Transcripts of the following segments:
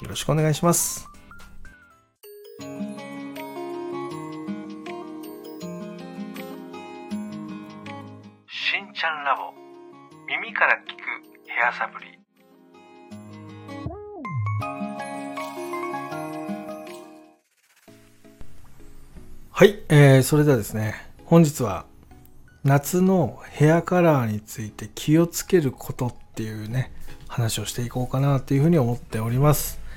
よろしくお願いします。しんちゃんラボ耳から聞くヘアサプリはい、えー、それではですね本日は夏のヘアカラーについて気をつけることっていうね話をしていこうかなというふうに思っております。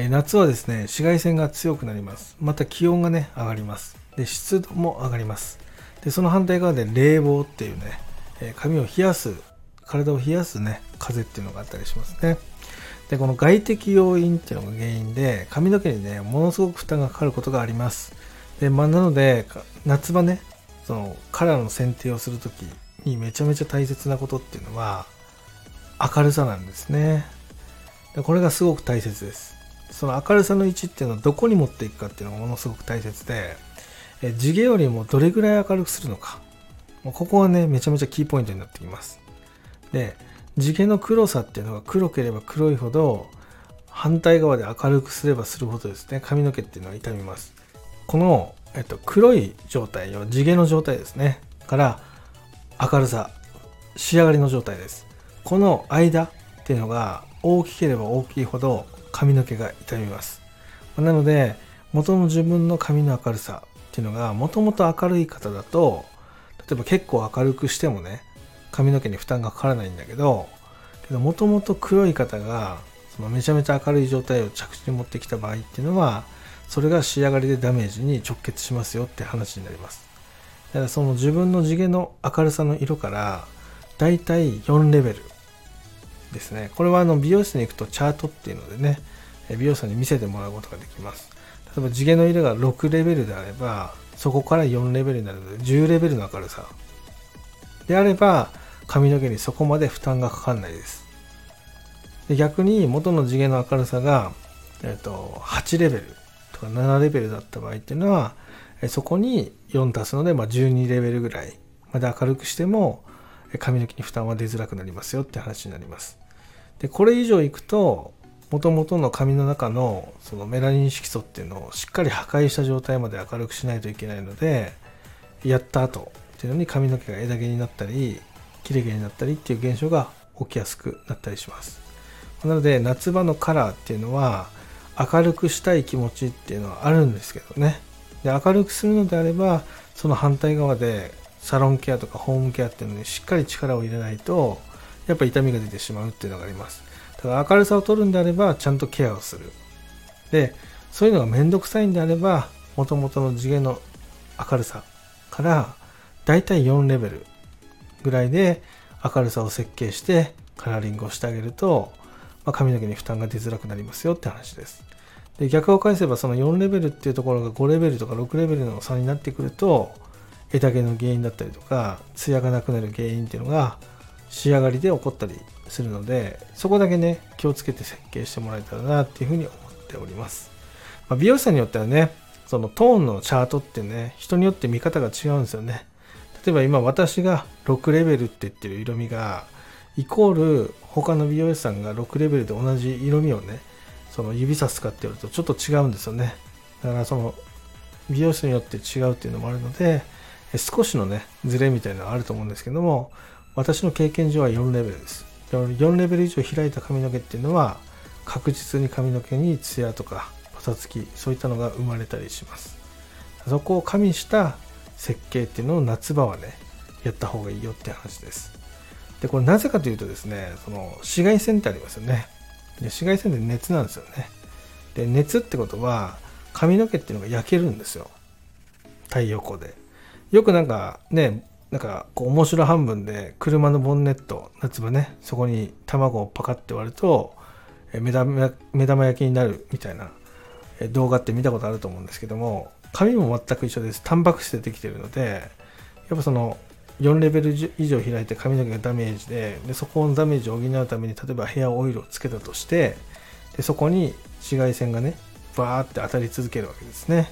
え夏はですね、紫外線が強くなります。また気温がね、上がります。で、湿度も上がります。で、その反対側で冷房っていうね、え髪を冷やす、体を冷やすね、風っていうのがあったりしますね。で、この外的要因っていうのが原因で、髪の毛にね、ものすごく負担がかかることがあります。で、まあ、なので、夏場ね、そのカラーの選定をするときにめちゃめちゃ大切なことっていうのは、明るさなんですね。でこれがすごく大切です。その明るさの位置っていうのはどこに持っていくかっていうのがものすごく大切で、え地毛よりもどれぐらい明るくするのか。ここはね、めちゃめちゃキーポイントになってきます。で、地毛の黒さっていうのが黒ければ黒いほど、反対側で明るくすればするほどですね、髪の毛っていうのは傷みます。この、えっと、黒い状態を地毛の状態ですね。から明るさ、仕上がりの状態です。この間っていうのが大きければ大きいほど髪の毛が傷みます。なので、元の自分の髪の明るさっていうのが、もともと明るい方だと、例えば結構明るくしてもね、髪の毛に負担がかからないんだけど、けどもともと黒い方が、そのめちゃめちゃ明るい状態を着地に持ってきた場合っていうのは、それが仕上がりでダメージに直結しますよって話になります。だからその自分の地毛の明るさの色から、だいたい4レベルですね。これはあの美容室に行くとチャートっていうのでね、美容師さんに見せてもらうことができます。例えば地毛の色が6レベルであれば、そこから4レベルになるので、10レベルの明るさ。であれば、髪の毛にそこまで負担がかかんないです。で逆に元の地毛の明るさが、えっと、8レベルとか7レベルだった場合っていうのは、そこに4足すので、まあ、12レベルぐらいまで明るくしても、髪の毛に負担は出づらくなりますよって話になります。で、これ以上いくと、もともとの髪の中のそのメラニン色素っていうのをしっかり破壊した状態まで明るくしないといけないので、やった後っていうのに髪の毛が枝毛になったり、切れ毛になったりっていう現象が起きやすくなったりします。なので、夏場のカラーっていうのは、明るくしたい気持ちっていうのはあるんですけどね。で明るくするのであれば、その反対側でサロンケアとかホームケアっていうのにしっかり力を入れないと、やっぱ痛みが出てしまうっていうのがあります。だ明るさを取るんであれば、ちゃんとケアをする。で、そういうのがめんどくさいんであれば、もともとの次元の明るさから、だいたい4レベルぐらいで明るさを設計してカラーリングをしてあげると、まあ、髪の毛に負担が出づらくなりますよって話です。で逆を返せばその4レベルっていうところが5レベルとか6レベルの差になってくると枝毛の原因だったりとかツヤがなくなる原因っていうのが仕上がりで起こったりするのでそこだけね気をつけて設計してもらえたらなっていうふうに思っております、まあ、美容師さんによってはねそのトーンのチャートってね人によって見方が違うんですよね。例えば今私が6レベルって言ってる色味がイコール他の美容師さんが6レベルで同じ色味をねその指さすかって言われるとちょっと違うんですよね。だからその美容師によって違うっていうのもあるので少しのねズレみたいなのがあると思うんですけども私の経験上は4レベルです。4レベル以上開いた髪の毛っていうのは確実に髪の毛にツヤとかパサつきそういったのが生まれたりします。そこを加味した設計っていうのを夏場はねやった方がいいよって話です。でこれなぜかというとですねその紫外線ってありますよね。で紫外線って熱なんですよね。で熱ってことは髪の毛っていうのが焼けるんですよ。太陽光で。よくなんかねなんかこう面白半分で車のボンネット夏場ねそこに卵をパカッて割ると目玉目玉焼きになるみたいな動画って見たことあると思うんですけども紙も全く一緒です。タンパク質でできてるのでやっぱその4レベル以上開いて髪の毛がダメージででそこのダメージを補うために例えばヘアオイルをつけたとしてでそこに紫外線がねバーって当たり続けるわけですね。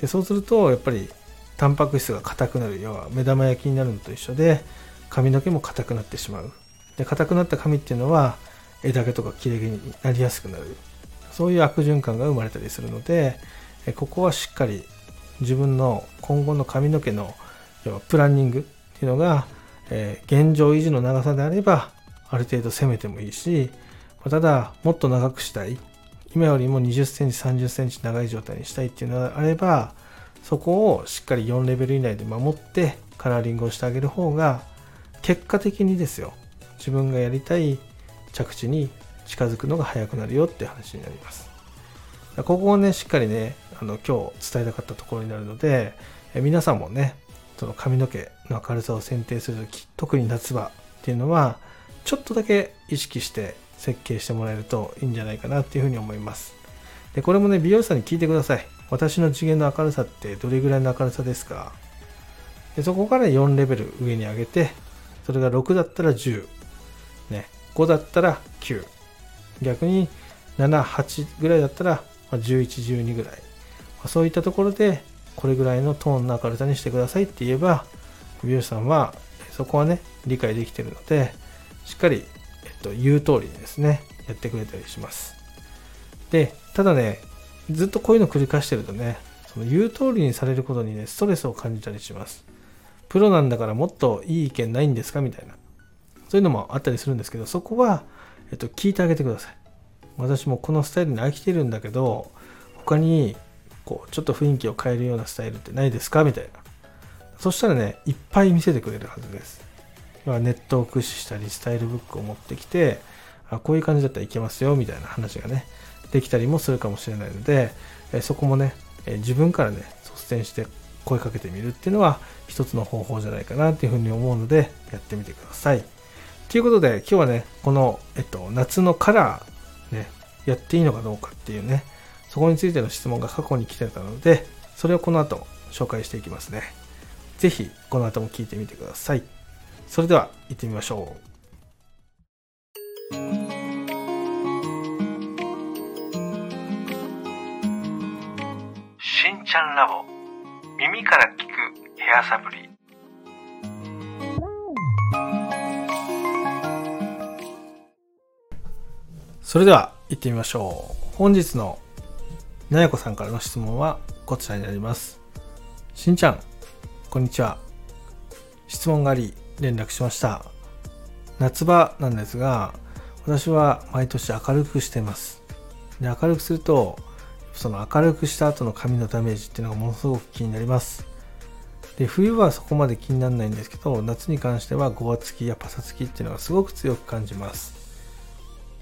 でそうするとやっぱりタンパク質が硬くなる要は目玉焼きになるのと一緒で髪の毛も硬くなってしまう。で硬くなった髪っていうのは枝毛とか切れ毛になりやすくなる。そういう悪循環が生まれたりするのでここはしっかり自分の今後の髪の毛の要はプランニングっていうのが、えー、現状維持の長さであればある程度攻めてもいいし、ただもっと長くしたい。今よりも20センチ30センチ長い状態にしたいっていうのがあればそこをしっかり4レベル以内で守ってカラーリングをしてあげる方が結果的にですよ自分がやりたい着地に近づくのが早くなるよって話になります。ここをねしっかりねあの今日伝えたかったところになるので皆さんもねその髪の毛の明るさを選定するとき特に夏場っていうのはちょっとだけ意識して設計してもらえるといいんじゃないかなっていうふうに思います。でこれもね美容師さんに聞いてください。私の次元の明るさってどれぐらいの明るさですか？でそこから4レベル上に上げてそれが6だったら10、ね、5だったら9逆に7、8ぐらいだったら11、12ぐらい。そういったところでこれぐらいのトーンの明るさにしてくださいって言えば美容師さんはそこはね理解できてるのでしっかり、えっと、言う通りにですねやってくれたりします。でただねずっとこういうの繰り返してるとねその言う通りにされることにねストレスを感じたりします。プロなんだからもっといい意見ないんですかみたいな。そういうのもあったりするんですけどそこは、えっと、聞いてあげてください。私もこのスタイルに飽きてるんだけど他にこうちょっと雰囲気を変えるようなスタイルってないですかみたいな。そしたらねいっぱい見せてくれるはずです。ネットを駆使したりスタイルブックを持ってきてあこういう感じだったらいけますよみたいな話がねできたりもするかもしれないのでそこもね自分からね率先して声かけてみるっていうのは一つの方法じゃないかなっていうふうに思うのでやってみてくださいということで今日はねこの、えっと、夏のカラーねやっていいのかどうかっていうねそこについての質問が過去に来てたので、それをこの後紹介していきますね。ぜひこの後も聞いてみてください。それでは行ってみましょう。ちゃんラボ耳から聞くヘアサプリそれでは行ってみましょう本日のなやこさんからの質問はこちらになります。しんちゃん、こんにちは。質問があり連絡しました。夏場なんですが、私は毎年明るくしています。明るくすると、その明るくした後の髪のダメージっていうのがものすごく気になります。で冬はそこまで気にならないんですけど夏に関してはごわつきやパサつきっていうのがすごく強く感じます。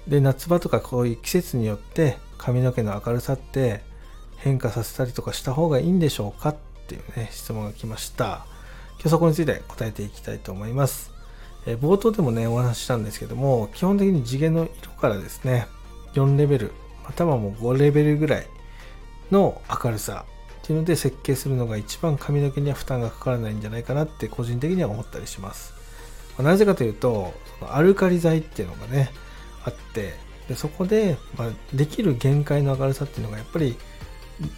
で夏場とかこういう季節によって髪の毛の明るさって変化させたりとかした方がいいんでしょうかっていうね質問が来ました。今日そこについて答えていきたいと思います。え冒頭でもねお話ししたんですけども基本的に地毛の色からですね4レベルまたはもう5レベルぐらいの明るさっていうので設計するのが一番髪の毛には負担がかからないんじゃないかなって個人的には思ったりします。なぜかというとそのアルカリ剤っていうのがねあってでそこで、まあ、できる限界の明るさっていうのがやっぱり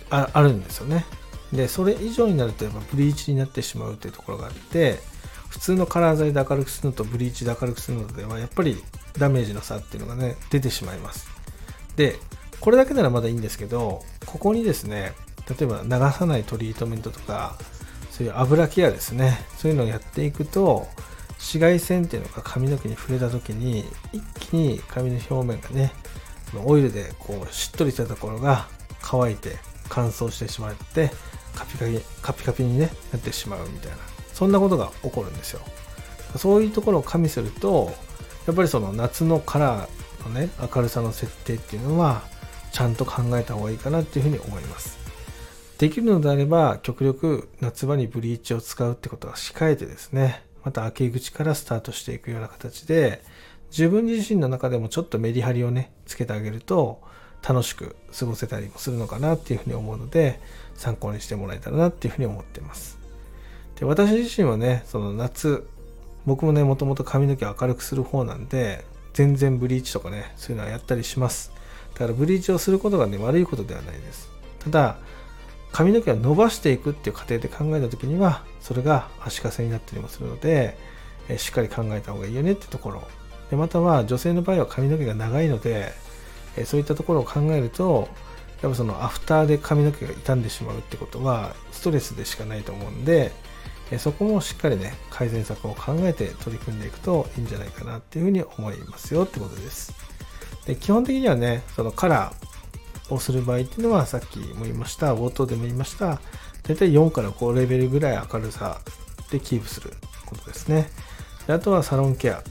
ああるんですよね。でそれ以上になるとやっぱブリーチになってしまうっていうところがあって普通のカラー剤で明るくするのとブリーチで明るくするのではやっぱりダメージの差っていうのがね出てしまいます。でこれだけならまだいいんですけどここにですね例えば流さないトリートメントとかそういう油ケアですねそういうのをやっていくと紫外線っていうのが髪の毛に触れた時に一気に髪の表面がねオイルでこうしっとりしたところが乾いて乾燥してしまってカピカピカピカピに、ね、なってしまうみたいなそんなことが起こるんですよ。そういうところを加味するとやっぱりその夏のカラーのね明るさの設定っていうのはちゃんと考えた方がいいかなっていうふうに思います。できるのであれば極力夏場にブリーチを使うってことは控えてですねまた開け口からスタートしていくような形で自分自身の中でもちょっとメリハリをねつけてあげると楽しく過ごせたりもするのかなっていうふうに思うので参考にしてもらえたらなっていうふうに思ってます。で私自身はねその夏僕もねもともと髪の毛を明るくする方なんで全然ブリーチとかねそういうのはやったりします。だからブリーチをすることがね悪いことではないです。ただ髪の毛を伸ばしていくっていう過程で考えた時にはそれが足かせになったりもするのでえしっかり考えた方がいいよねってところ。でまたは女性の場合は髪の毛が長いのでえそういったところを考えるとやっぱそのアフターで髪の毛が傷んでしまうってことはストレスでしかないと思うんでえそこもしっかりね改善策を考えて取り組んでいくといいんじゃないかなっていうふうに思いますよってことです。で基本的にはねそのカラーをする場合っていうのはさっきも言いました冒頭でも言いました大体4から5レベルぐらい明るさでキープすることですね。であとはサロンケア。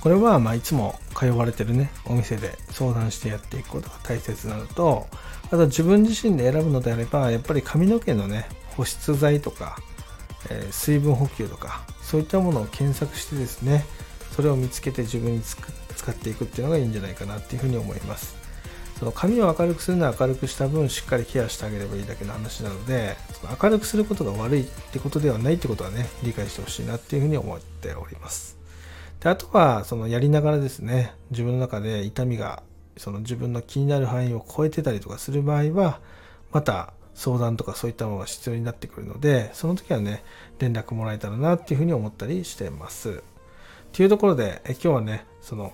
これはまあいつも通われてるねお店で相談してやっていくことが大切なのとあと自分自身で選ぶのであればやっぱり髪の毛のね保湿剤とか、えー、水分補給とかそういったものを検索してですねそれを見つけて自分に作っ使っていくっていうのがいいんじゃないかなっていうふうに思います。その髪を明るくするのは明るくした分しっかりケアしてあげればいいだけの話なのでその明るくすることが悪いってことではないってことはね理解してほしいなっていうふうに思っております。であとはそのやりながらですね自分の中で痛みがその自分の気になる範囲を超えてたりとかする場合はまた相談とかそういったものが必要になってくるのでその時はね連絡もらえたらなっていうふうに思ったりしてます。というところでえ今日はねその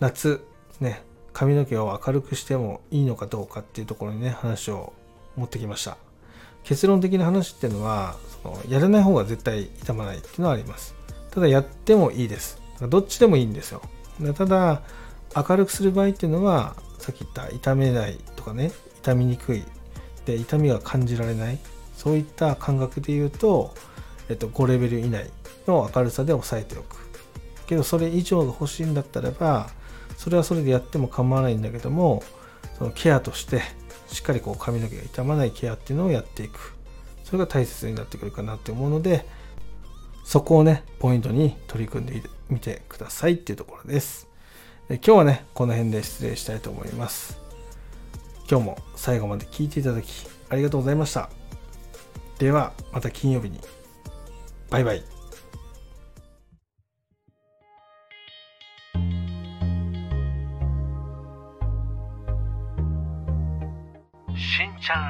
夏ね。髪の毛を明るくしてもいいのかどうかっていうところにね話を持ってきました。結論的な話っていうのはそのやらない方が絶対痛まないっていうのはあります。ただやってもいいです。どっちでもいいんですよ。ただ、明るくする場合っていうのは、さっき言った痛めないとかね、痛みにくい、で、痛みが感じられない、そういった感覚で言うと、えっと、5レベル以内の明るさで抑えておく。けど、それ以上が欲しいんだったらば、それはそれでやっても構わないんだけども、そのケアとして、しっかりこう髪の毛が傷まないケアっていうのをやっていく。それが大切になってくるかなって思うので、そこをね、ポイントに取り組んでみてくださいっていうところです。で今日はね、この辺で失礼したいと思います。今日も最後まで聞いていただきありがとうございました。では、また金曜日に。バイバイ。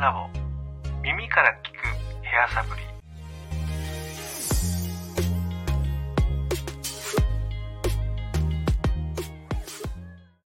ラボ耳から聞くヘアサプリ。